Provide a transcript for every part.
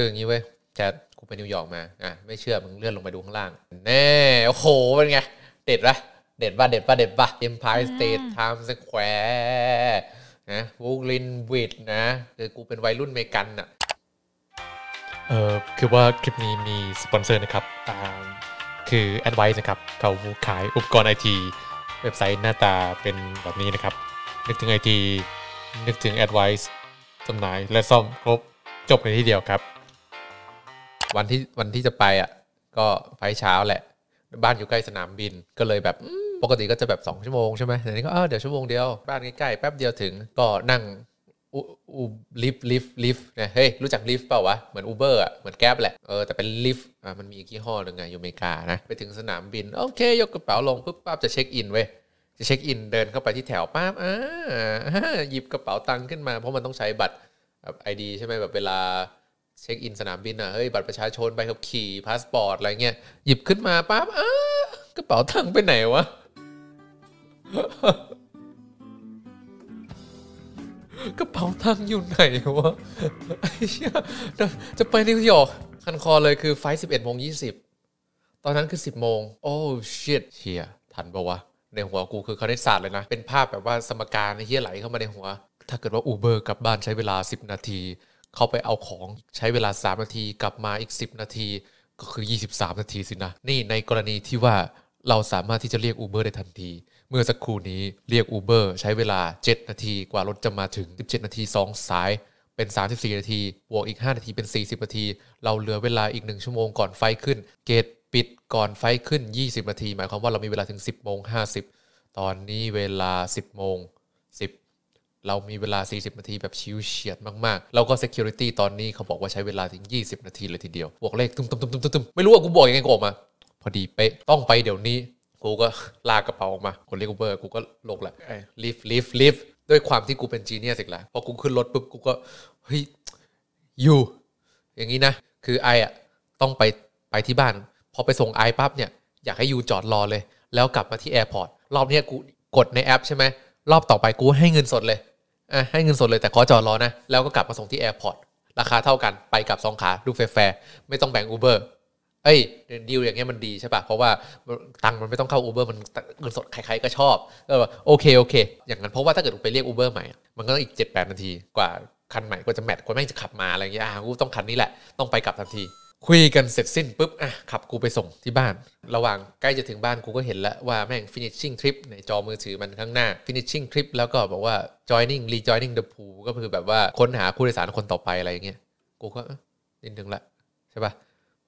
คืออย่างนี้เว้ยแชทกูไปนิวยอร์กมาอะไม่เชื่อมึงเลื่อนลงไปดูข้างล่าง แน่โอ้โหเป็นไง เด็ดปะเด็ดปะเด็ดปะเด็ดปะ Empire State Times Square นะ Brooklyn Bridge นะคือกูเป็นวัยรุ่นเมกันอะเออคือว่าคลิปนี้มีสปอนเซอร์นะครับอ่าคือ Advice นะครับเขาขายอุปกรณ์ไอทีเว็บไซต์หน้าตาเป็นแบบนี้นะครับ นึกถึงไอทีนึกถึง Advice จำหน่ายและซ่อมครบจบในที่เดียวครับ วันที่วันที่จะไปอะ ก็ flight เช้าแหละ บ้านอยู่ใกล้สนามบินก็เลยแบบอืมปกติก็จะแบบ2ชั่วโมงใช่ไหมแต่นี้ก็เออเดี๋ยวชั่วโมงเดียวบ้านใกล้ๆแป๊บเดียวถึงก็นั่งอูอู Lyft Lyft Lyft เนี่ยเฮ้ยรู้จัก Lyft เปล่าวะ เหมือน Uber อะ เหมือน Grab แหละ เออแต่เป็น Lyft อะมันมีอีกยี่ห้อหนึ่งไงอยู่อเมริกานะ ไปถึงสนามบิน โอเค ยกกระเป๋าลงปุ๊บปั๊บจะ check in เว้ยจะ check in เดินเข้าไปที่แถวปั๊บอ่าหยิบกระเป๋าตังค์ขึ้นมา เพราะมันต้องใช้บัตรแบบ ID ใช่ไหมแบบเวลา check in สนามบินอะเฮ้ยบัตรประชาชนใบขับขี่พาสปอร์ตอะไรเงี้ยหยิบขึ้นมาปั๊บอ้ากระเป๋าตังค์ไปไหนวะกระเป๋าตังค์อยู่ไหนวะไอ้เหี้ยจะไปนิวยอร์กคันคอเลยคือ flight 11โมง20 ตอนนั้นคือ 10 โมง โอ้ชิตเชียทันปะวะ ในหัวกูคือคณิตศาสตร์เลยนะ เป็นภาพแบบว่าสมการเหี้ยไหลเข้ามาในหัว ถ้าเกิดว่าอูเบอร์กลับบ้านใช้เวลา 10 นาที เขาไปเอาของใช้เวลา 3 นาทีกลับมาอีก 10 นาที ก็คือ 23 นาทีสินะ นี่ในกรณีที่ว่าเราสามารถที่จะเรียกอูเบอร์ได้ทันที เมื่อสักครู่นี้เรียกอูเบอร์ใช้เวลา 7 นาทีกว่ารถจะมาถึง 17 นาที 2 สายเป็น 34 นาที บวกอีก 5 นาทีเป็น 40 นาที เราเหลือเวลาอีก 1 ชั่วโมงก่อน flight ขึ้น gate ปิดก่อน flight ขึ้น 20 นาที หมายความว่าเรามีเวลาถึง 10โมง50 ตอนนี้เวลา 10โมง10 เรามีเวลา 40 นาทีแบบฉิวเฉียดมากๆ แล้วก็ Security ตอนนี้เขาบอกว่าใช้เวลาถึง 20 นาทีเลยทีเดียวบวกเลขตุ้มตุ้มตุ้มตุ้มตุ้มไม่รู้ว่ากูบอกยังไงกูออกมา พอดีเป๊ะต้องไปเดี๋ยวนี้กูก็ลากกระเป๋าออกมาคนเรียก Uber กูก็ลงแหละ Lyft Lyft Lyftด้วยความที่กูเป็น genius อีกแล้วพอกูขึ้นรถปุ๊บกูก็เฮ้ย you อย่างนี้นะ คือ I อะต้องไปไปที่บ้าน พอไปส่ง I ปั๊บเนี่ยอยากให้ you จอดรอเลย แล้วกลับมาที่ airport รอบเนี้ยกูกดในแอปใช่ไหมรอบต่อไปกูให้เงินสดเลยอะ ให้เงินสดเลยแต่ขอจอดรอนะ แล้วก็กลับมาส่งที่ airport ราคาเท่ากันไปกับสองขาดูแฟร์ไม่ต้องแบ่ง Uber เอ้ยดีลอย่างเงี้ยมันดีใช่ปะเพราะว่าตังค์มันไม่ต้องเข้าอูเบอร์มันเงินสดใครๆก็ชอบก็แบบโอเคโอเค อย่างนั้นเพราะว่าถ้าเกิดไปเรียกอูเบอร์ใหม่ มันก็ต้องอีก 7 8 นาทีกว่าคันใหม่กว่าจะแมทกว่าแม่งจะขับมาอะไรเงี้ยอะกูต้องคันนี้แหละต้องไปกลับทันที คุยกันเสร็จสิ้นปุ๊บอะขับกูไปส่งที่บ้าน ระหว่างใกล้จะถึงบ้านกูก็เห็นแล้วว่าแม่ง finishing trip ในจอมือถือมันข้างหน้า finishing trip แล้วก็บอกว่า joining rejoining the pool ก็คือแบบว่าค้นหาผู้โดยสารคนต่อไปอะไรอย่างเงี้ยกูก็นิดนึงละใช่ปะ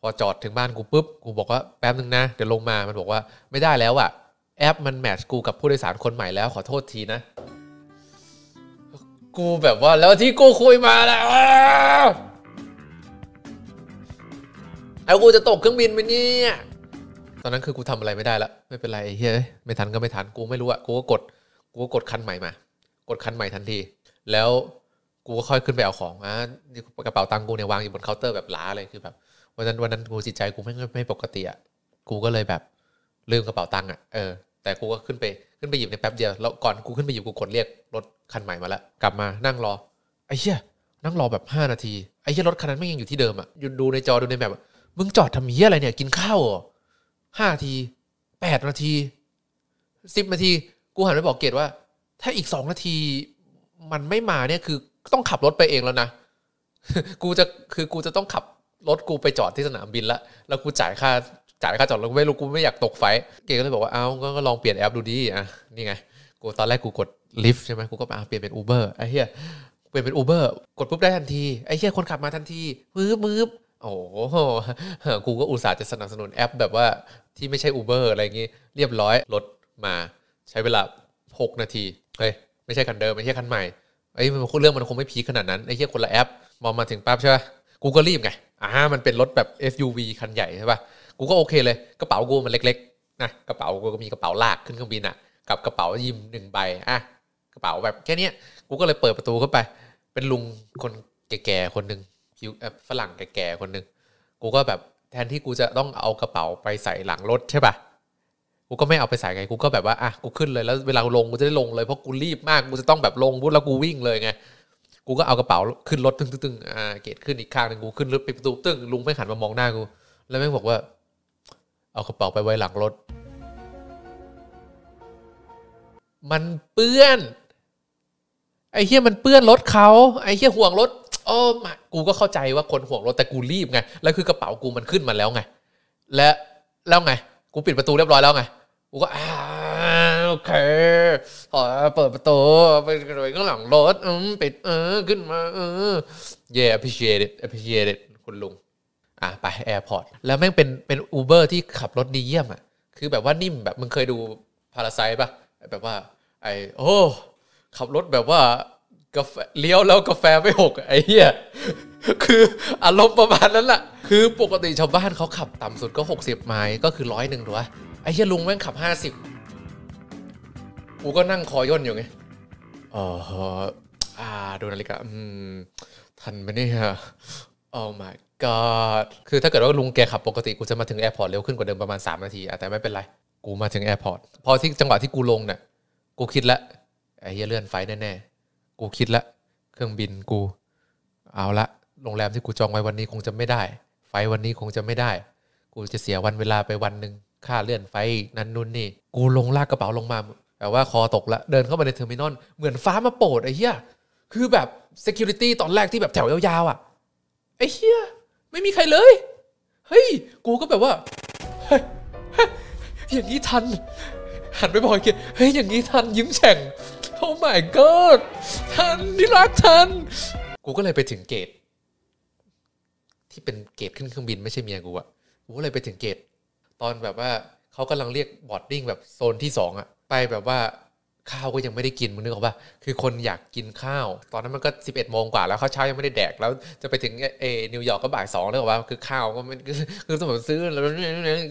พอจอดถึงบ้านกูปุ๊บกูบอกว่าแป๊บนึงนะเดี๋ยวลงมามันบอกว่าไม่ได้แล้วอะแอปมันแมทช์กูกับผู้โดยสารคนใหม่แล้วขอโทษทีนะ กูแบบว่าแล้วที่กูคุยมาแล้ว แล้วกูจะตกเครื่องบินไหมเนี่ยตอนนั้นคือกูทำอะไรไม่ได้ละไม่เป็นไรเฮ้ยไม่ทันก็ไม่ทันกูไม่รู้อะกูก็กดกูก็กดคันใหม่มา กดคันใหม่ทันที แล้วกูก็ค่อยขึ้นไปเอาของอะกระเป๋าตังกูเนี่ยวางอยู่บนเคาน์เตอร์แบบล้าเลยคือแบบวันนั้นวันนั้นกูจิตใจกูไม่ไม่ปกติอะกูก็เลยแบบลืมกระเป๋าตังค์อะเออแต่กูก็ขึ้นไปขึ้นไปหยิบในแป๊บเดียวแล้วก่อนกูขึ้นไปหยิบกูกดเรียกรถคันใหม่มาแล้วกลับมานั่งรอไอ้เหี้ยนั่งรอแบบห้านาทีไอ้เหี้ยรถคันนั้นไม่ยังอยู่ที่เดิมอะยูดูในจอดูในแบบ มึงจอดทำเหี้ยอะไรเนี่ย กินข้าวห้าทีแปดนาทีสิบนาที กูหันไปบอกเกดว่า ถ้าอีกสองนาทีมันไม่มาเนี่ยคือต้องขับรถไปเองแล้วนะ กูจะคือกูจะต้องขับรถกูไปจอดที่สนามบินละแล้วกูจ่ายค่าจ่ายค่าจอดรถกูไม่รู้กูไม่อยากตกไฟ เก๋ก็เลยบอกว่าเอ้าก็ลองเปลี่ยนแอปดูดิอะนี่ไงกูตอนแรกกูกดลิฟต์ใช่ไหมกูก็อะเปลี่ยนเป็นอูเบอร์ไอ้เหี้ยเปลี่ยนเป็นอูเบอร์กดปุ๊บได้ทันทีไอ้เหี้ยคนขับมาทันทีมืบมืบ โอ้โหกูก็อุตส่าห์จะสนับสนุนแอป แบบว่าที่ไม่ใช่อูเบอร์อะไรอย่างงี้ เรียบร้อยรถมาใช้เวลา 6 นาที เฮ้ย ไม่ใช่คันเดิมไม่ใช่คันใหม่ไอ้มันเรื่องมันคงไม่พีคขนาดนั้นไอ้เหี้ยคนละแอป มองมาถึงปั๊บใช่ปะกูก็รีบไงอ่ามันเป็นรถแบบ SUV คันใหญ่ใช่ป่ะกูก็โอเคเลยกระเป๋ากูมันเล็กๆนะกระเป๋ากูก็มีกระเป๋าลากขึ้นเครื่องบินอะกับกระเป๋ายิมหนึ่งใบอะกระเป๋าแบบแค่นี้กูก็เลยเปิดประตูเข้าไป เป็นลุงคนแก่ๆคนหนึ่ง ผิวฝรั่งแก่ๆคนหนึ่งกูก็แบบแทนที่กูจะต้องเอากระเป๋าไปใส่หลังรถใช่ปะกูก็ไม่เอาไปใส่ไงกูก็แบบว่าอะกูขึ้นเลยแล้วเวลาลงกูจะได้ลงเลยเพราะกูรีบมากกูจะต้องแบบลงปุ๊บแล้วกูวิ่งเลยไงกูก็เอากระเป๋าขึ้นรถตึ้งตึ้งอ่าเกตขึ้นอีกข้างหนึ่งกูขึ้นรถปิดประตูตึ้งลุงไม่หันมามองหน้ากู แล้วแม่งบอกว่า เอากระเป๋าไปไว้หลังรถ มันเปื้อน ไอ้เฮี้ยมันเปื้อนรถเขาไอ้เฮี้ยห่วงรถ โอ้มากูก็เข้าใจว่าคนห่วงรถแต่กูรีบไงแล้วคือกระเป๋ากูมันขึ้นมาแล้วไง และแล้วไง กูปิดประตูเรียบร้อยแล้วไงกูก็อ่าโอเคขอเปิดประตูไปไปข้างหลังรถอืมปิดเออขึ้นมาเออ yeah appreciate it appreciate it คุณลุงอะไป airport แล้วแม่งเป็นเป็น Uber ที่ขับรถดีเยี่ยมอะคือแบบว่านิ่มแบบมึงเคยดูพาราไซป่ะแบบว่า ไอโอ้ขับรถแบบว่า กาแฟเลี้ยวแล้วกาแฟไม่หกไอ้เหี้ยคืออารมณ์ประมาณนั้นแหละคือปกติชาวบ้านเขาขับต่ำสุดก็ 60 ไมล์ก็คือร้อยหนึ่งถูกปะไอ้เหี้ยลุงแม่งขับ 50 กูก็นั่งคอย่นอยู่ไงเอออ่าดูนาฬิกาอืมทันไหมเนี่ย Oh my god คือถ้าเกิดว่าลุงแกขับปกติกูจะมาถึง airport เร็วขึ้นกว่าเดิมประมาณ 3 นาทีอะแต่ไม่เป็นไร กูมาถึง airport พอที่จังหวะที่กูลงเนี่ยกูคิดละไอ้เหี้ยเลื่อนไฟแน่ๆ กูคิดละ เครื่องบินกู เอาละโรงแรมที่กูจองไว้วันนี้คงจะไม่ได้ ไฟวันนี้คงจะไม่ได้ กูจะเสียวันเวลาไปวันหนึ่งค่าเลื่อนไฟนั้นนู่นนี่ กูลงลากกระเป๋าลงมาแต่ว่าคอตกละเดินเข้ามาใน terminal เหมือนฟ้ามาโปรดไอ้เหี้ยคือแบบ security ตอนแรกที่แบบแถวยาวๆอะไอ้เหี้ยไม่มีใครเลย เฮ้ย กูก็แบบว่าเฮ้ยอย่างนี้ทัน หันไปบอกไอ้เกียเฮ้ยอย่างนี้ทันยิ้มแฉ่ง โอ้ my god ทันที่รักทันกูก็เลยไปถึงเกต ที่เป็นเกตขึ้นเครื่องบินไม่ใช่เมียกูอะกูก็เลยไปถึงเกต ตอนแบบว่าเขากำลังเรียกบอดดิ้งแบบโซนที่สองอะไปแบบว่าข้าวก็ยังไม่ได้กินมึงนึกออกปะคือคนอยากกินข้าว ตอนนั้นมันก็ 11โมงกว่าแล้วข้าวเช้ายังไม่ได้แดก แล้วจะไปถึงเอนิวยอร์กก็บ่ายสองนึกออกปะคือข้าวก็มันคือสมมติซื้อแล้ว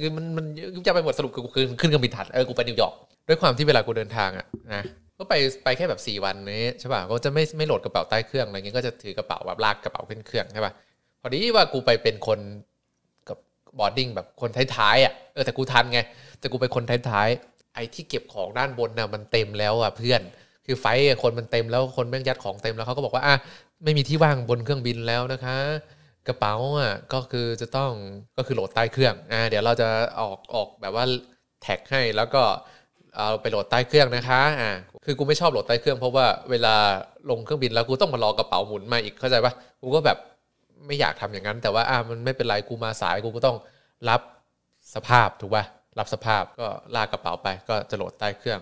คือมันมันจะไปหมดสรุปคือกูคืนขึ้นเครื่องบินถัดเออกูไปนิวยอร์กด้วยความที่เวลากูเดินทางอะนะ ก็ไปไปแค่แบบ4วันนี้ใช่ป่ะก็จะไม่ไม่ load กระเป๋าใต้เครื่องอะไรเงี้ยก็จะถือกระเป๋าแบบลากกระเป๋าขึ้นเครื่องใช่ป่ะพอดีว่ากูไปเป็นคนกับ boarding แบบคนท้ายๆอะเออแต่กูทันไง แต่กูเป็นคนท้ายๆไอ้ที่เก็บของด้านบนน่ะมันเต็มแล้วอะเพื่อนคือไฟคนมันเต็มแล้วคนแม่งยัดของเต็มแล้วเขาก็บอกว่าอะไม่มีที่ว่างบนเครื่องบินแล้วนะคะ กระเป๋าอะก็คือจะต้องก็คือโหลดใต้เครื่องอ่าเดี๋ยวเราจะออกออกแบบว่าแท็กให้แล้วก็ เอาไปโหลดใต้เครื่องนะคะอ่าคือกูไม่ชอบโหลดใต้เครื่องเพราะว่าเวลาลงเครื่องบินแล้วกูต้องมารอกระเป๋าหมุนมาอีกเข้าใจปะกูก็แบบไม่อยากทำอย่างนั้น แต่ว่าอ่ามันไม่เป็นไรกูมาสายกูก็ต้องรับสภาพถูกป่ะรับสภาพก็ลากกระเป๋าไป ก็จะโหลดใต้เครื่อง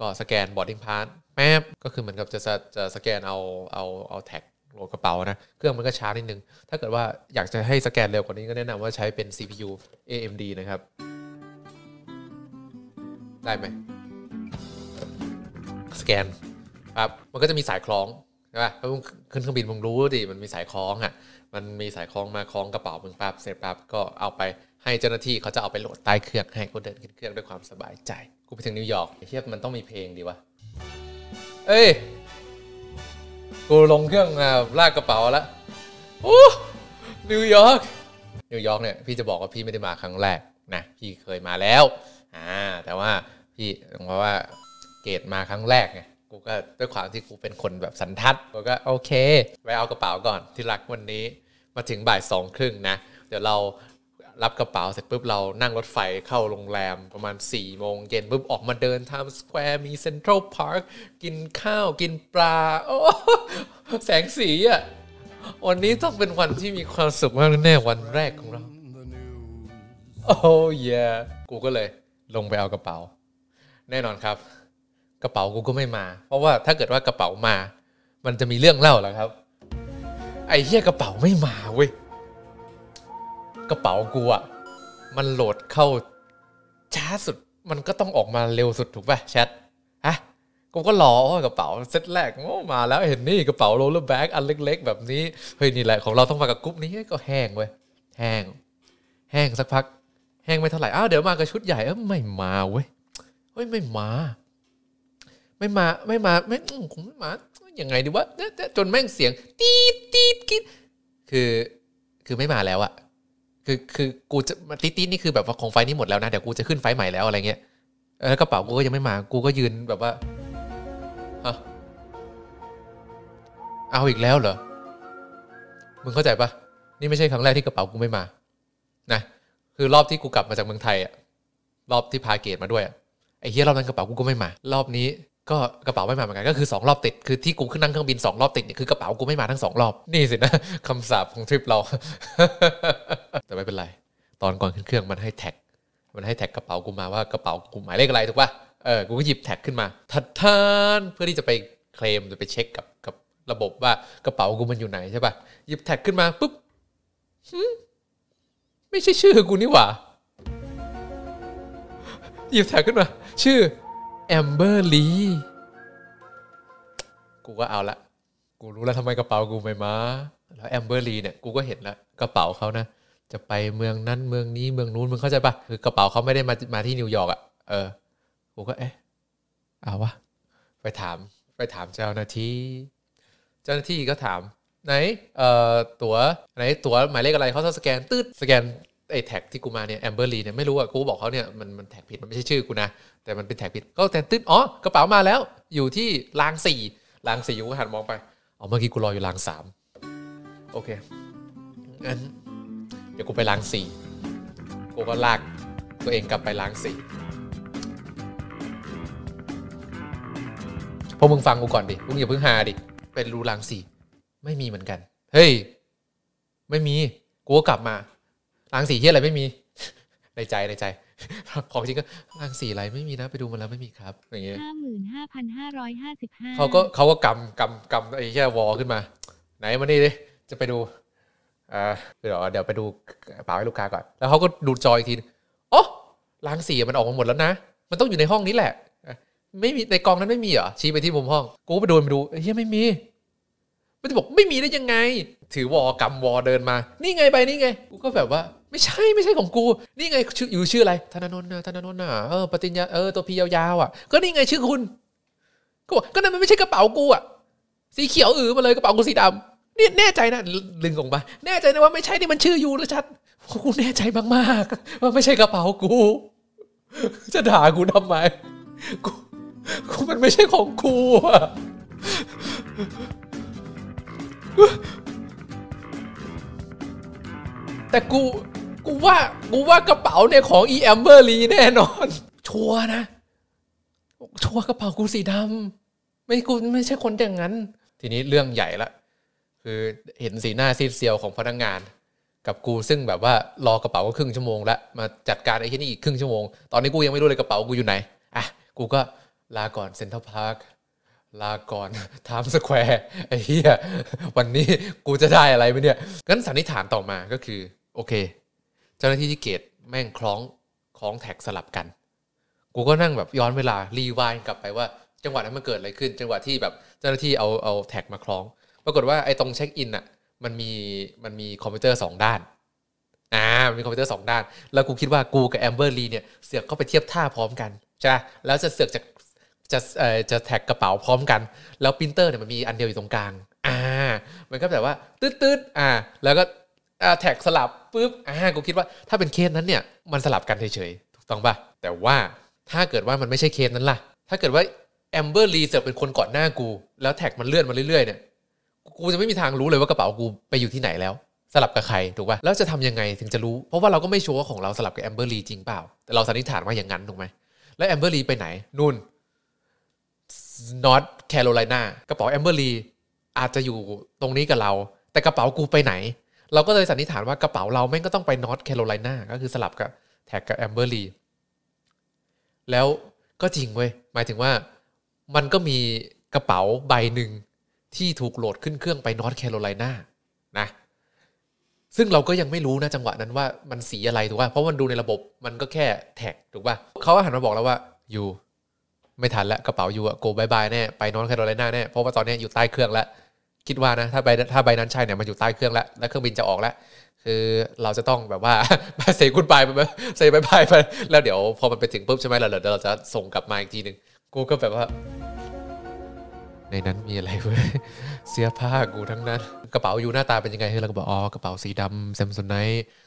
ก็สแกน boarding pass แป๊บก็คือเหมือนกับจะจะจะสแกนเอาเอาเอาแท็กโหลดกระเป๋านะ เครื่องมันก็ช้านิดนึง ถ้าเกิดว่าอยากจะให้สแกนเร็วกว่านี้ก็แนะนำว่าใช้เป็น CPU AMD นะครับ ได้ไหม สแกนปั๊บมันก็จะมีสายคล้องใช่ป่ะพราะมึงขึ้นเครื่องบินมึงรู้ดิมันมีสายคล้องอะมันมีสายคล้องมาคล้องกระเป๋ามึงปั๊บเสร็จปั๊บก็เอาไปให้เจ้าหน้าที่เขาจะเอาไป load ใต้เครื่องให้กูเดินขึ้นเครื่องด้วยความสบายใจ กูไปถึงนิวยอร์กเทียบมันต้องมีเพลงดีวะเอ้ยกูลงเครื่องมาลากกระเป๋าแล้วโอ้นิวยอร์กนิวยอร์กเนี่ยพี่จะบอกว่าพี่ไม่ได้มาครั้งแรกนะพี่เคยมาแล้วอ่าแต่ว่าพี่เพราะว่า เกตมาครั้งแรกไงกูก็ด้วยความที่กูเป็นคนแบบสันทัดกูก็โอเคไปเอากระเป๋าก่อนที่รักวันนี้มาถึงบ่ายสองครึ่งนะ เดี๋ยวเรารับกระเป๋าเสร็จปุ๊บเรานั่งรถไฟเข้าโรงแรมประมาณ4ี่โมงเย็นปุ๊บออกมาเดิน Times Square มี Central Park กินข้าวกินปลา โอ้ แสงสีอะ วันนี้ต้องเป็นวันที่มีความสุขมากแน่ๆวันแรกของเรา โอ้ยกูก็เลยลงไปเอากระเป๋า แน่นอนครับ กระเป๋ากูก็ไม่มา เพราะว่าถ้าเกิดว่ากระเป๋ามา มันจะมีเรื่องเล่าแหละครับ ไอ้เหี้ยกระเป๋าไม่มาเว้ยกระเป๋ากูอะมัน load เข้าช้าสุดมันก็ต้องออกมาเร็วสุดถูกป่ะแชทฮะกูก็รอกระเป๋าเซตแรกโอ้มาแล้วเห็นนี่กระเป๋า roller bag อันเล็ก ๆ แบบนี้เฮ้ยนี่แหละของเราต้องมากับกรุ๊ปนี้ก็แห้งเว้ยแห้ง แห้งสักพัก แห้งไม่เท่าไหร่อ้าวเดี๋ยวมากับชุดใหญ่เออไม่มาเว้ยเฮ้ยไม่มา ไม่มาไม่มาไม่คงไม่มายังไงดีวะเนี่ยจนแม่งเสียง ตีดตีดกิดคือคือไม่มาแล้วอะคือคือกูจะตีดตีดนี่คือแบบว่าของไฟนี่หมดแล้วนะเดี๋ยวกูจะขึ้นไฟใหม่แล้วอะไรเงี้ยแล้วกระเป๋ากูก็ยังไม่มากูก็ยืนแบบว่าเอาอีกแล้วเหรอ มึงเข้าใจปะนี่ไม่ใช่ครั้งแรกที่กระเป๋ากูไม่มา นะ คือรอบที่กูกลับมาจากเมืองไทยอะรอบที่พาเกตมาด้วยอไอ้เฮียรอบนั้นกระเป๋ากูก็ไม่มา รอบนี้ ก็กระเป๋าไม่มาเหมือนกันก็คือสองรอบติดคือที่กูขึ้นนั่งเครื่องบินสองรอบติดเนี่ยคือกระเป๋ากูไม่มาทั้งสองรอบ นี่สินะคำสาปของทริปเรา แต่ไม่เป็นไร ตอนก่อนขึ้นเครื่องมันให้แท็ก มันให้แท็กกระเป๋ากูมาว่ากระเป๋ากูหมายเลขอะไรถูกป่ะเออกูก็หยิบแท็กขึ้นมาทัดทานเพื่อที่จะไปเคลมจะไปเช็คกับกับระบบว่ากระเป๋ากูมันอยู่ไหนใช่ป่ะหยิบแท็กขึ้นมาปุ๊บหึไม่ใช่ชื่อกูนี่หว่าหยิบแท็กขึ้นมา ชื่อ แอมเบอร์ลีกูก็เอาละ กูรู้แล้วทำไมกระเป๋ากูไม่มา แล้วแอมเบอร์ลีเนี่ย กูก็เห็นล้วกระเป๋าเขานะ จะไปเมืองนั้นเมืองนี้เมืองนู้นมึงเข้าใจปะคือกระเป๋าเขาไม่ได้มามาที่นิวยอร์กอะเออ กูก็เอ๊ะเอาวะไปถามไปถามเจ้าหน้าที่ เจ้าหน้าที่ก็ถามไหนเอ่อตั๋วไหนตั๋วหมายเลขอะไรเขาสแกนตืดสแกน ไอ้แท็กที่กูมาเนี่ยแอมเบอร์ลีเนี่ยไม่รู้อะกูบอกเขาเนี่ยมันมันแท็กผิดมันไม่ใช่ชื่อกูนะ แต่มันเป็นแท็กผิดก็แต่ตืดอ๋อกระเป๋ามาแล้ว อยู่ที่รางสี่รางสี่กูก็หันมองไปอ๋อเมื่อกี้กูรออยู่รางสามโอเคงั้นเดี๋ยวกูไปล้างสี่กูก็ลากตัวเองกลับไปล้างสี่พวกมึงฟังกูก่อนดิมึงอย่าเพิ่งหาดิเป็นรูล้างสี่ไม่มีเหมือนกัน เฮ้ย ไม่มี กูก็กลับมา ล้างสีที่อะไรไม่มี ในใจในใจ ของจริงก็ล้างสีอะไรไม่มีนะ ไปดูมาแล้วไม่มีครับ อย่างเงี้ยห้าหมื่นห้าพันห้าร้อยห้าสิบห้าเขาก็เขาก็กำกำกำไอ้แค่วอลขึ้นมา ไหนมานี่ดิจะไปดูอ่าเดี๋ยวเดี๋ยวไปดูกระเป๋าให้ลูกค้าก่อน แล้วเขาก็ดูจออีกทีอ๋อล้างสีมันออกมาหมดแล้วนะ มันต้องอยู่ในห้องนี้แหละอะไม่มีในกองนั้นไม่มีเหรอชี้ไปที่มุมห้อง กูก็ไปดูไปดูเฮ้ยไม่มีมันจะบอกไม่มีได้ยังไง ถือวอกำวอเดินมา นี่ไงไปนี่ไง กูก็แบบว่า ไม่ใช่ไม่ใช่ของกู นี่ไงชื่ออยู่ชื่ออะไรธนาโนนนะธนาโนนน่ะเออปฏิญญาเออตัวพียาวๆอะก็นี่ไงชื่อคุณก็บอกก็นั่นมันไม่ใช่กระเป๋ากูอะสีเขียวอือมาเลยกระเป๋ากูสีดำนี่แน่ใจนะลึงออกมาแน่ใจนะว่าไม่ใช่นี่มันชื่อยูนะชัดกูแน่ใจมากๆว่าไม่ใช่กระเป๋ากู จะด่ากูทำไมกูกูมันไม่ใช่ของกูอะแต่กู กูว่ากูว่ากระเป๋าเนี่ยของอีแอมเบอร์ลีแน่นอน ชัวร์นะ ชัวร์กระเป๋ากูสีดำไม่กูไม่ใช่คนอย่างนั้น ทีนี้เรื่องใหญ่ละคือเห็นสีหน้าซีดเซียวของพนักงาน กับกูซึ่งแบบว่ารอกระเป๋าก็ครึ่งชั่วโมงแล้วมาจัดการไอ้ที่นี่อีกครึ่งชั่วโมง ตอนนี้กูยังไม่รู้เลยกระเป๋ากูอยู่ไหนอะกูก็ลาก่อน Central Park ลาก่อน Times Square ไอ้เหี้ยวันนี้กูจะได้อะไรไหมเนี่ยงั้นสันนิษฐานต่อมาก็คือ โอเค เจ้าหน้าที่ที่ gate แม่งคล้องคล้องแท็กสลับกัน กูก็นั่งแบบย้อนเวลารีวายกลับไปว่า จังหวะนั้นมันเกิดอะไรขึ้น จังหวะที่แบบเจ้าหน้าที่เอาเอาแท็กมาคล้อง ปรากฏว่าไอ้ตรงเช็คอินอะมันมีมันมีคอมพิวเตอร์สองด้านอ่ามีคอมพิวเตอร์สองด้าน แล้วกูคิดว่ากูกับแอมเบอร์ลีเนี่ยเสือกเข้าไปเทียบท่าพร้อมกันใช่ปะแล้วจะเสือกจะจะเอ่อจะแท็กกระเป๋าพร้อมกัน แล้วปรินเตอร์เนี่ยมันมีอันเดียวอยู่ตรงกลาง อ่า มันก็แบบว่าตืดตืดอ่า แล้วก็ แท็กสลับปุ๊บอ่ากูคิดว่าถ้าเป็นเคสนั้นเนี่ยมันสลับกันเฉยๆถูกต้องป่ะแต่ว่าถ้าเกิดว่ามันไม่ใช่เคสนั้นล่ะ ถ้าเกิดว่าแอมเบอร์ลีเสือกเป็นคนก่อนหน้ากู แล้วแท็กมันเลื่อนมาเรื่อยๆเนี่ยกูจะไม่มีทางรู้เลยว่ากระเป๋ากูไปอยู่ที่ไหนแล้ว สลับกับใครถูกป่ะแล้วจะทำยังไงถึงจะรู้ เพราะว่าเราก็ไม่ชัวร์ว่าของเราสลับกับแอมเบอร์ลีจริงเปล่า แต่เราสันนิษฐานว่าอย่างนั้นถูกไหมแล้วแอมเบอร์ลีไปไหนนู่น North Carolina กระเป๋าแอมเบอร์ลีอาจจะอยู่ตรงนี้กับเรา แต่กระเป๋ากูไปไหน เราก็เลยสันนิษฐานว่ากระเป๋าเราแม่งก็ต้องไป North Carolina ก็คือสลับกับแท็กกับแอมเบอร์ลีแล้วก็จริงเว้ยหมายถึงว่ามันก็มีกระเป๋าใบหนึ่งที่ถูกโหลดขึ้นเครื่องไป North Carolina นะซึ่งเราก็ยังไม่รู้นะจังหวะนั้นว่ามันสีอะไรถูกป่ะเพราะมันดูในระบบมันก็แค่แท็กถูกป่ะเขาหันมาบอกแล้วว่า you ไม่ทันแล้วกระเป๋า you อะ go bye bye แน่ไป North Carolina แน่เพราะว่าตอนนี้อยู่ใต้เครื่องแล้ว คิดว่านะถ้าใบถ้าใบนั้นใช่เนี่ยมันอยู่ใต้เครื่องแล้วแล้วเครื่องบินจะออกแล้วคือเราจะต้องแบบว่า say goodbye say bye bye ไปแล้วเดี๋ยวพอมันไปถึงปุ๊บใช่ไหมเราเดี๋ยวเราจะส่งกลับมาอีกทีหนึ่งกูก็แบบว่า ในนั้นมีอะไรเว้ยเสื้อผ้ากูทั้งนั้น กระเป๋า you หน้าตาเป็นยังไงเฮ้ยเราก็บอกอ๋อกระเป๋าสีดำ Samsonite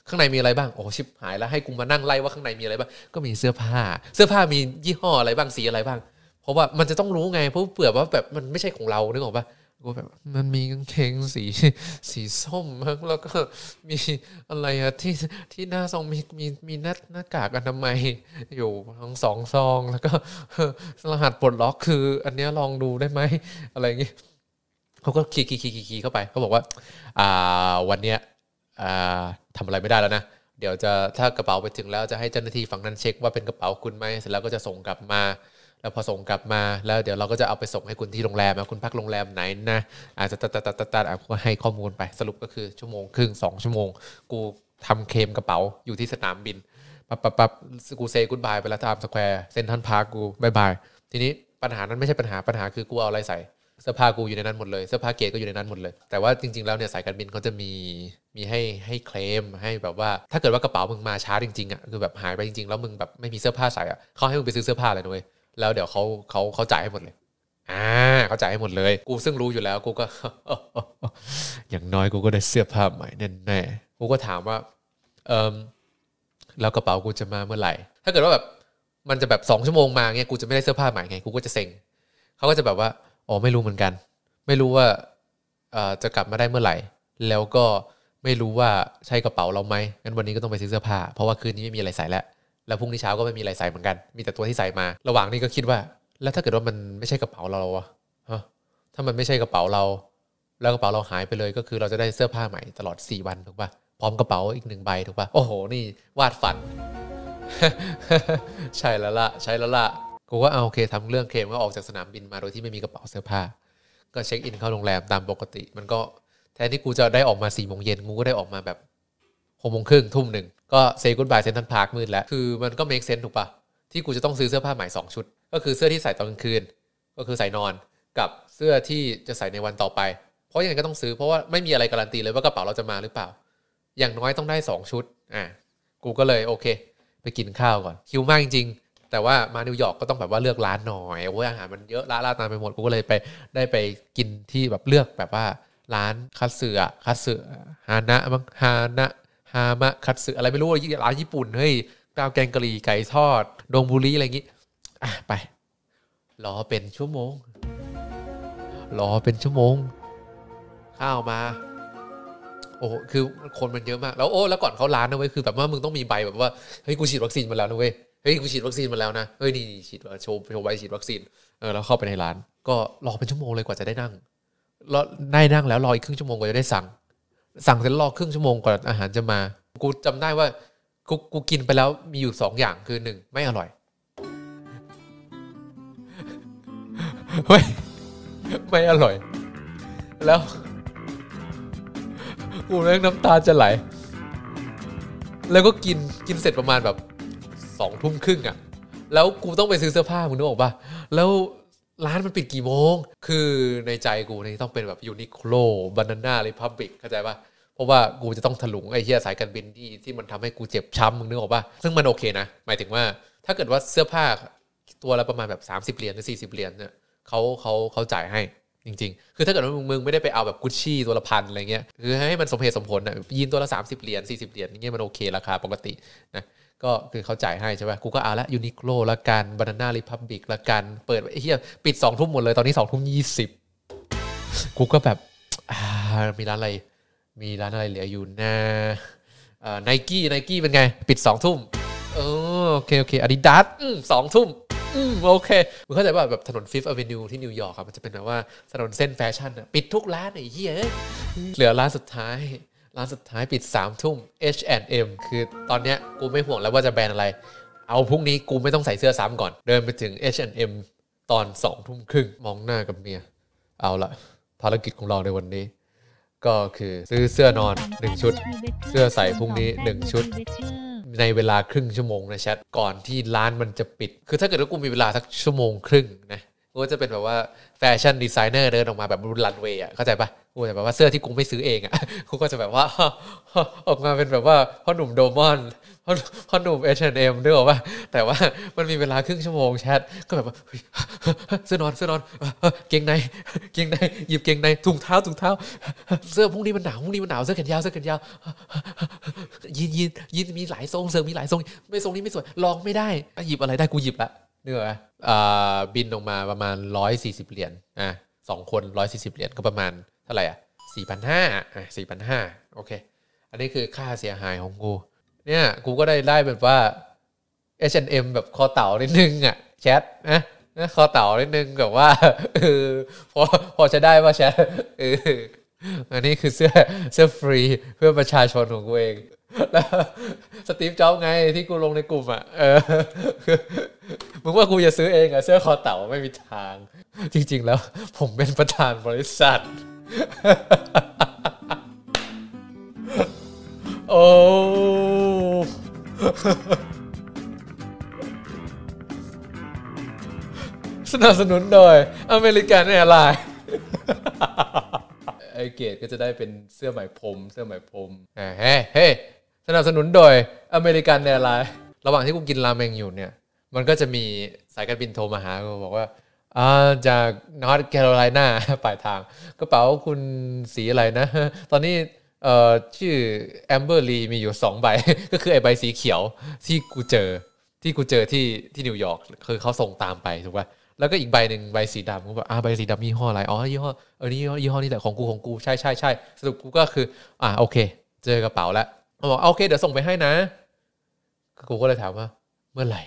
ข้างในมีอะไรบ้างโอ้ชิบหายแล้วให้กูมานั่งไล่ว่าข้างในมีอะไรบ้างก็มีเสื้อผ้า เสื้อผ้ามียี่ห้ออะไรบ้างสีอะไรบ้าง เพราะว่ามันจะต้องรู้ไงเพราะเผื่อว่าแบบมันไม่ใช่ของเรานึกออกปะ กูแบบมันมีกางเกงสีสีส้มมั้งแล้วก็มีอะไรอะที่ที่หน้าซองมีมีมีหน้าหน้ากากอนามัยอยู่ทั้งสองซองแล้วก็รหัสปลดล็อกคือ อันเนี้ยลองดูได้ไหมอะไรอย่างงี้เขาก็คีย์คีย์คีย์คีย์เข้าไปเขาบอกว่า อ่าวันเนี้ยอ่าทำอะไรไม่ได้แล้วนะเดี๋ยวจะถ้ากระเป๋าไปถึงแล้วจะให้เจ้าหน้าที่ฝั่งนั้นเช็คว่าเป็นกระเป๋าคุณไหมเสร็จแล้วก็จะส่งกลับมา แล้วพอส่งกลับมาแล้วเดี๋ยวเราก็จะเอาไปส่งให้คุณที่โรงแรมนะคุณพักโรงแรมไหนนะอาจจะตัดตัดตัดตัดตัดอะก็ให้ข้อมูลไปสรุปก็คือชั่วโมงครึ่งสองชั่วโมง กูทำเคลมกระเป๋าอยู่ที่สนามบินปั๊บปั๊บปั๊บกู say goodbye ไปแล้ว Times Square Central Park goodbye bye ทีนี้ปัญหานั้นไม่ใช่ปัญหาปัญหาคือกูเอาอะไรใส่เสื้อผ้ากูอยู่ในนั้นหมดเลยเสื้อผ้าเกรดก็อยู่ในนั้นหมดเลย แต่ว่าจริงๆแล้วเนี่ยสายการบินเขาจะมีมีให้ให้เคลมให้แบบว่า ถ้าเกิดว่ากระเป๋ามึงมาช้าจริงๆอะคือแบบหายไปจริงๆแล้วมึงแบบไม่มีเสื้อผ้าใส่อะเขาให้มึงไปซื้อเสื้อผ้าเลยนะเว้ย แล้วเดี๋ยวเขาเขาเขาจ่ายให้หมดเลยอ่าเขาจ่ายให้หมดเลย กูซึ่งรู้อยู่แล้วกูก็ อย่างน้อยกูก็ได้เสื้อผ้าใหม่แน่ๆกูก็ถามว่าเออแล้วกระเป๋ากูจะมาเมื่อไหร่ ถ้าเกิดว่าแบบมันจะแบบสองชั่วโมงมาเงี้ยกูจะไม่ได้เสื้อผ้าใหม่ไงกูก็จะเซ็งเขาก็จะแบบว่าอ๋อไม่รู้เหมือนกัน ไม่รู้ว่าเออจะกลับมาได้เมื่อไหร่ แล้วก็ไม่รู้ว่าใช่กระเป๋าเราไหมงั้นวันนี้ก็ต้องไปซื้อเสื้อผ้า เพราะว่าคืนนี้ไม่มีอะไรใส่แล้ว แล้วพรุ่งนี้เช้าก็ไม่มีอะไรใส่เหมือนกัน มีแต่ตัวที่ใส่มา ระหว่างนี้ก็คิดว่า แล้วถ้าเกิดว่ามันไม่ใช่กระเป๋าเราวะฮะถ้ามันไม่ใช่กระเป๋าเรา แล้วกระเป๋าเราหายไปเลย ก็คือเราจะได้เสื้อผ้าใหม่ตลอด 4 วันถูกปะพร้อมกระเป๋าอีกหนึ่งใบถูกปะโอ้โห นี่วาดฝัน ใช่แล้วละใช่แล้วละกูก็เอาโอเคทำเรื่องเคลมก็ออกจากสนามบินมาโดยที่ไม่มีกระเป๋าเสื้อผ้า ก็เช็คอินเข้าโรงแรมตามปกติ มันก็แทนที่กูจะได้ออกมาสี่โมงเย็นกูก็ได้ออกมาแบบ หกโมงครึ่งทุ่มหนึ่งก็เซ y กุ d บายเซนทันพาร์คมืดแล้วคือมันก็ make sense ถูกปะที่กูจะต้องซื้อเสื้อผ้าใหม่สองชุด ก็คือเสื้อที่ใส่ตอนกลางคืน ก็คือใส่นอนกับเสื้อที่จะใส่ในวันต่อไป เพราะยังไงก็ต้องซื้อเพราะว่าไม่มีอะไรการันตีเลยว่ากระเป๋าเราจะมาหรือเปล่า อย่างน้อยต้องได้สองชุดอะกูก็เลยโอเค ไปกินข้าวก่อนหิวมากจริงๆแต่ว่ามานิวยอร์กก็ต้องแบบว่าเลือกร้านหน่อยโอ้ยอาหารมันเยอะร้านร้านตามไปหมดกูก็เลยไปได้ไปกินที่แบบเลือกแบบว่าร้านคัตสึอะคัตสึฮานะมั้งฮานะ ฮามะคัตสึอะไรไม่รู้ร้านญี่ปุ่นเฮ้ยกาวแกงกะหรี่ไก่ทอดดงบุริอะไรอย่างงี้อะไปรอเป็นชั่วโมงรอเป็นชั่วโมง ข้าวมา โอ้คือคนมันเยอะมาก แล้วโอ้แล้วก่อนเขาร้านนะเว้ยคือแบบว่ามึงต้องมีใบแบบว่าเฮ้ยกูฉีดวัคซีนมาแล้วนะเว้ยเฮ้ยกูฉีดวัคซีนมาแล้วนะเฮ้ยนี่นี่ฉีดโชว์โชว์ใบฉีดวัคซีนเออแล้วเข้าไปในร้าน ก็รอเป็นชั่วโมงเลยกว่าจะได้นั่งรอได้นั่งแล้วรออีกครึ่งชั่วโมงกว่าจะได้สั่ง สั่งเสร็จรอครึ่งชั่วโมงกว่าอาหารจะมา กูจำได้ว่ากูกูกินไปแล้วมีอยู่สองอย่างคือหนึ่งไม่อร่อยเฮ้ยไม่อร่อย แล้วกูเรื่องน้ำตาจะไหล แล้วก็กินกินเสร็จประมาณแบบสองทุ่มครึ่งอะ่ะ แล้วกูต้องไปซื้อเสื้อผ้ามึงนึกออกปะแล้ว ร้านมันปิดกี่โมง คือในใจกูนี่ต้องเป็นแบบยูนิโคลบานาน่าริพับบิกเข้าใจปะเพราะว่ากูจะต้องถลุงไอ้เหี้ยสายการบินที่ที่มันทำให้กูเจ็บช้ำมึงนึกออกปะซึ่งมันโอเคนะ หมายถึงว่าถ้าเกิดว่าเสื้อผ้าตัวละประมาณแบบ 30 เหรียญหรือ40 เหรียญเนี่ยเขาเขาเขาจ่ายให้จริง ๆ คือถ้าเกิดว่ามึงมึงไม่ได้ไปเอาแบบกุชชี่ตัวละพันอะไรเงี้ย คือให้มันสมเหตุสมผลอะยีนตัวละ 30 เหรียญ40 เหรียญนี่เงี้ยมันโอเคราคาปกตินะ ก็คือเขาจ่ายให้ใช่ป่ะกูก็เอาละยูนิโคลละกันบานาน่าริพับบิกละกัน เปิดไอเหี้ยปิดสองทุ่มหมดเลยตอนนี้สองทุ่มยี่สิบกูก็แบบมีร้านอะไร มีร้านอะไรเหลืออยู่นะเอ่อ Nike Nike เป็นไง ปิดสองทุ่มเออโอเคโอเคอาดิดาสสองทุ่มอืมโอเคมึงเข้าใจว่าแบบถนนฟิฟ t h อเวนิวที่นิวยอร์กครับมันจะเป็นแบบว่าถนนเส้นแฟชั่นอะปิดทุกร้านไอ้เหี้ยเหลือร้านสุดท้าย ร้านสุดท้ายปิดสามทุ่ม H&M คือตอนเนี้ยกูไม่ห่วงแล้วว่าจะแบรนด์อะไร เอาพรุ่งนี้กูไม่ต้องใส่เสื้อซ้ำก่อน เดินไปถึง H&M ตอนสองทุ่มครึ่งมองหน้ากับเมีย เอาละภารกิจของเราในวันนี้ ก็คือซื้อเสื้อนอน 1 ชุด เสื้อใส่พรุ่งนี้ 1 ชุด ในเวลาครึ่งชั่วโมงนะแชทก่อนที่ร้านมันจะปิด คือถ้าเกิดว่ากูมีเวลาสักชั่วโมงครึ่งนะกูก็จะเป็นแบบว่าแฟชั่นดีไซเนอร์เดินออกมาแบบบนรันเวย์อะเข้าใจปะ กูจะแบบว่าเสื้อที่กูไม่ซื้อเองอะกูก็จะแบบว่าออกมาเป็นแบบว่าพ่อหนุ่มโดมอนพ่อพ่อหนุ่ม H&M นึกออกปะแต่ว่ามันมีเวลาครึ่งชั่วโมงแชทก็แบบว่าเสื้อนอนเสื้อนอนเกงในเกงในหยิบเกงในถุงเท้าถุงเท้า เสื้อพรุ่งนี้มันหนาวพรุ่งนี้มันหนาวเสื้อแขนยาวเสื้อแขนยาวยีนยีนยีนมีหลายทรงเสื้อมีหลายทรง ไม่ทรงนี้ไม่สวยลองไม่ได้อะหยิบอะไรได้กูหยิบละเนื้ออ่าบินออกมาประมาณร้อยสี่สิบเหรียญอะสองคนร้อยสี่สิบเหรียญก็ประมาณ เท่าไหร่อะสี่พันห้าอะสี่พันห้าโอเค อันนี้คือค่าเสียหายของกู เนี่ยกูก็ได้ได้แบบว่า H&M แบบคอเต่านิดนึงอะแชทนะนะคอเต่านิดนึงแบบว่าเออพอพอจะได้ว่าแชทเอออันนี้คือเสื้อเสื้อฟรีเพื่อประชาชนของกูเองแล้วสตีฟจ็อบไงที่กูลงในกลุ่มอะเออคือมึงว่ากูจะซื้อเองอะเสื้อคอเต่าไม่มีทาง จริง ๆ แล้ว ผมเป็นประธานบริษัท โอ้สนับสนุนโดย American Airlines ไอเกดก็จะได้เป็นเสื้อไหมพรมเสื้อไหมพรมอ่าเฮ้เฮ้สนับสนุนโดย American Airlines ระหว่างที่กูกินราเมงอยู่เนี่ย มันก็จะมีสายการบินโทรมาหากูบอกว่า จาก North Carolina ปลายทาง กระเป๋าคุณสีอะไรนะ ตอนนี้เชื่อแอมเบอร์ลีมีอยู่สองใบ ก็คือไอ้ใบสีเขียวที่กูเจอ ที่กูเจอที่ที่นิวยอร์กคือเขาส่งตามไปถูกป่ะแล้วก็อีกใบหนึ่งใบสีดำกูแบบอ่าใบสีดำยี่ห้ออะไรอ๋อยี่ห้อเออนี่ยี่ห้อนี่แหละของกูของกูใช่ใช่ใช่สรุปกูก็คืออ่าโอเค เจอกระเป๋าแล้วเขาบอกโอเคเดี๋ยวส่งไปให้นะกูก็เลยถามว่า เมื่อไหร่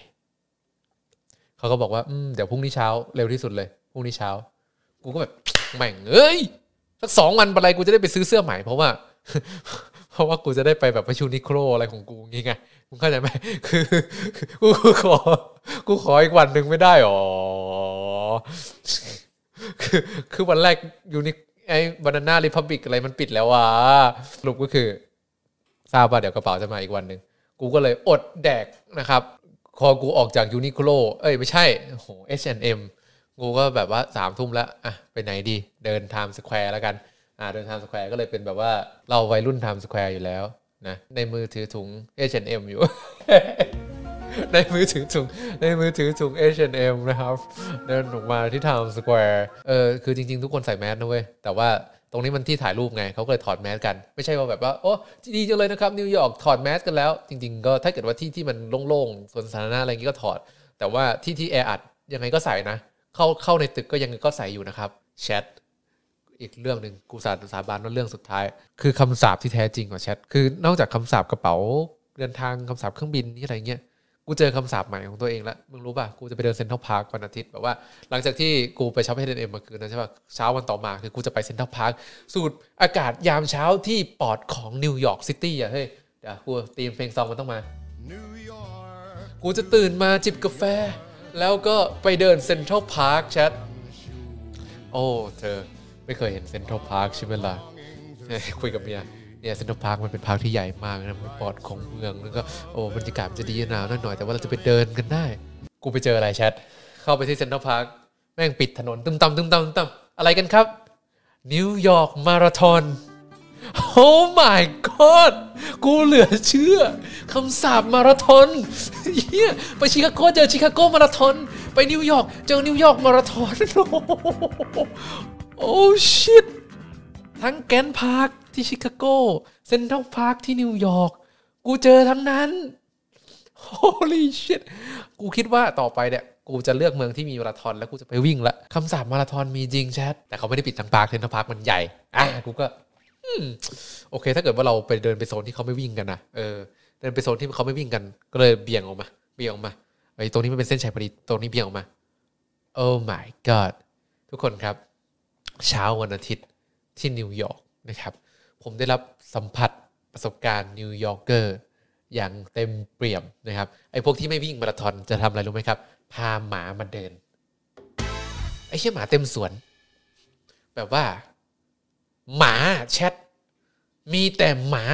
เขาก็บอกว่าอืเดี๋ยวพรุ่งนี้เช้าเร็วที่สุดเลยพรุ่งนี้เช้า กูก็แบบแม่งเอ้ยสักสองวันอะไรกูจะได้ไปซื้อเสื้อใหม่เพราะว่า เพราะว่ากูจะได้ไปแบบไปชูนิโครอะไรของกูงี้ไงมึงเข้าใจไหมคือกูกูขอ กูขออีกวันหนึ่งไม่ได้หรอคือคือวันแรกยูนิไอ้บานาน่าริพับบิกอะไรมันปิดแล้วว่ะสรุปก็คือทราบว่าเดี๋ยวกระเป๋าจะมาอีกวันหนึ่งกูก็เลยอดแดกนะครับ พอกูออกจาก Uniqlo เอ้ยไม่ใช่โอ้โห H&M กูก็แบบว่าสามทุ่มแล้วอะไปไหนดี เดิน Times Square แล้วกันอ่าเดิน Times Square ก็เลยเป็นแบบว่าเราวัยรุ่น Times Square อยู่แล้วนะในมือถือถุง H&M อยู่ ในมือถือถุงในมือถือถุง H&M นะครับ เดินออกมาที่ Times Square เออคือจริง ๆ ทุกคนใส่แมสนะเว้ยแต่ว่า ตรงนี้มันที่ถ่ายรูปไงเขาก็เลยถอดแมสกัน ไม่ใช่ว่าแบบว่าโอ้ดีจังเลยนะครับนิวยอร์กถอดแมสกันแล้ว จริง ๆ ก็ถ้าเกิดว่าที่ที่มันโล่งๆสวนสาธารณะอะไรอย่างงี้ก็ถอด แต่ว่าที่ที่แออัดยังไงก็ใส่นะ เข้าเข้าในตึกก็ยังไงก็ใส่อยู่นะครับแชทอีกเรื่องหนึ่งกูสาสาบานว่าเรื่องสุดท้าย คือคำสาปที่แท้จริงของแชทคือนอกจากคำสาปกระเป๋าเดินทางคำสาปเครื่องบินนี่อะไรเงี้ย กูเจอคำสาปใหม่ของตัวเองแล้วมึงรู้ป่ะกูจะไปเดินเซ็นทรัลพาร์ควันอาทิตย์แบบว่า หลังจากที่กูไปช็อปให้เดนเอ็มเมื่อคืนนั้นใช่ป่ะเช้าวันต่อมาคือกูจะไปเซ็นทรัลพาร์คสูดอากาศยามเช้าที่ปอดของนิวยอร์กซิตี้อะเฮ้ยเดี๋ยวกูตีมเพลง song มันต้องมา New York. กูจะตื่นมาจิบกาแฟ แล้วก็ไปเดินเซ็นทรัลพาร์คแชทโอ้เธอไม่เคยเห็นเซ็นทรัลพาร์คใช่ไหมล่ะคุยกับเมีย เนี่ยเซ็นทรัลพาร์คมันเป็น park ที่ใหญ่มากนะมันปอดของเมืองแล้วก็โอ้บรรยากาศมันจะดีหนาวหน่อยแต่ว่าเราจะไปเดินกันได้ กูไปเจออะไรแชทเข้าไปที่เซ็นทรัลพาร์คแม่งปิดถนนตึมตำตึมตำตึมตำอะไรกันครับนิวยอร์กมาราธอนโอ้ my god กูเหลือเชื่อคำสาปมาราธอนเฮียไปชิคาโกเจอชิคาโกมาราธอนไปนิวยอร์กเจอนิวยอร์กมาราธอน oh shit ทั้ง Grant Park ที่ชิคาโกเซ็นทรัลพาร์คที่นิวยอร์กกูเจอทั้งนั้น holy shit กูคิดว่าต่อไปเนี่ยกูจะเลือกเมืองที่มีมาราธอนแล้วกูจะไปวิ่งละคำสาปมาราธอนมีจริงแชทแต่เขาไม่ได้ปิดทั้ง park เซ็นทรัลพาร์คมันใหญ่อะกูก็อืมโอเค ถ้าเกิดว่าเราไปเดินไปโซนที่เขาไม่วิ่งกันนะเออเดินไปโซนที่เขาไม่วิ่งกัน ก็เลยเบี่ยงออกมา เบี่ยงออกมาไอ้ตรงนี้มันเป็นเส้นชัยพอดีตรงนี้เบี่ยงออกมาโอ้ my god ทุกคนครับ เช้าวันอาทิตย์ที่นิวยอร์กนะครับ ผมได้รับสัมผัสประสบการณ์ New Yorker อย่างเต็มเปี่ยมนะครับไอ้พวกที่ไม่วิ่งมาราธอนจะทำอะไรรู้ไหมครับ พาหมามาเดิน ไอ้เชี่ยหมาเต็มสวน แบบว่า หมาแชทมีแต่หมา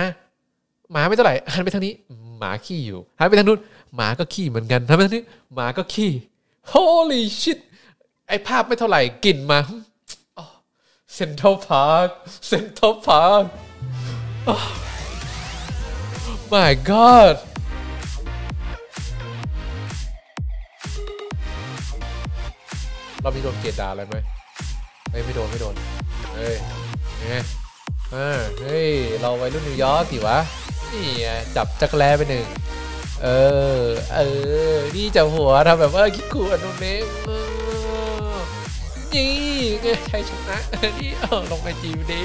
หมาไม่เท่าไหร่หันไปทางนี้ หมาขี้อยู่หันไปทางนู้นหมาก็ขี้เหมือนกันหันไปทางนี้ หมาก็ขี้ holy shit ไอ้ภาพไม่เท่าไหร่กลิ่นมา เซ็นทรัลพาร์คเซ็นทรัลพาร์ค my god เรามีโดนเกียดด่าอะไรไหมเฮ้ยไม่โดน ไม่โดน เฮ้ยเนี่ยอ่าเฮ้ย เราไวัยรุ่นนิวยอร์กสิวะ นี่จับจักรแลไปหนึ่ง เออ เออ นี่จับหัวทำแบบว่าคิดขู่อนนู้นเองเออ นี่ไงชัยชนะนี่เออลงไอจีดี